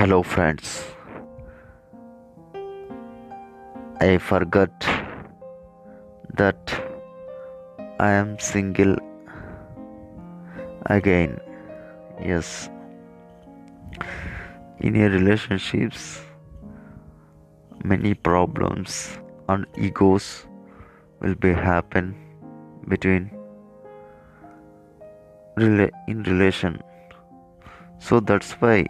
Hello, friends. I forgot that I am single again. Yes. In your relationships, many problems and egos will be happen between in relation. So that's why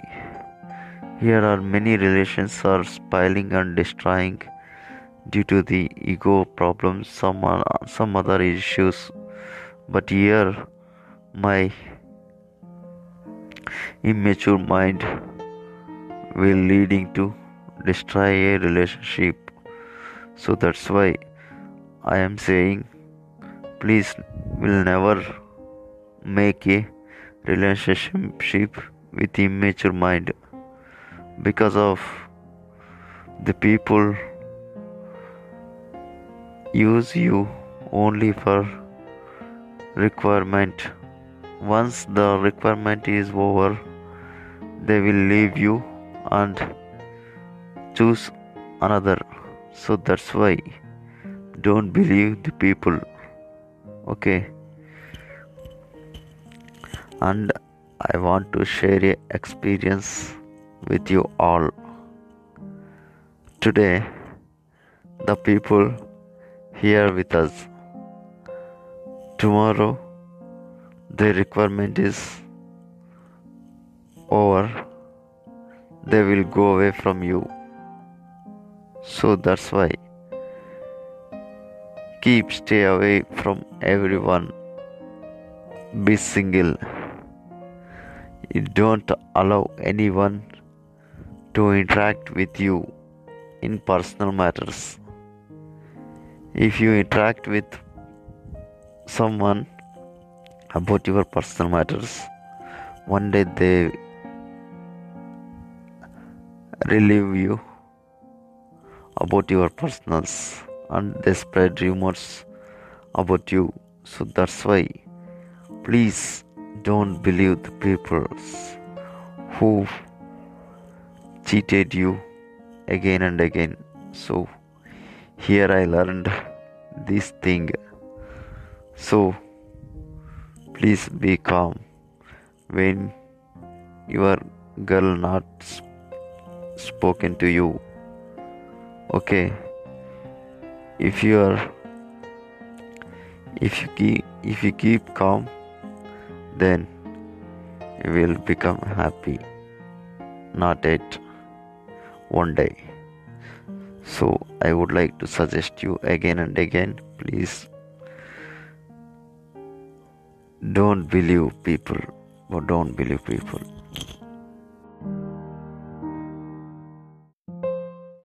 here are many relations are spoiling and destroying due to the ego problems, some are- some other issues. But here, my immature mind will leading to destroy a relationship. So that's why I am saying, please, will never make a relationship with immature mind because of the people use you only for requirement. Once the requirement is over they will leave you and choose another. So that's why don't believe the people okay? And i want to share a experience with you all. Today the people here with us. Tomorrow their requirement is over. They will go away from you. So that's why keep stay away from everyone. Be single. You don't allow anyone to interact with you in personal matters. If you interact with someone about your personal matters one day they relieve you about your personals and they spread rumors about you. So that's why please don't believe the people who cheated you again and again. So here i learned this thing. So please be calm. When your girl not spoken to you okay? If you are if you keep if you keep calm then you will become happy. Not yet one day. So i would like to suggest you again and again please. Don't believe people or don't believe people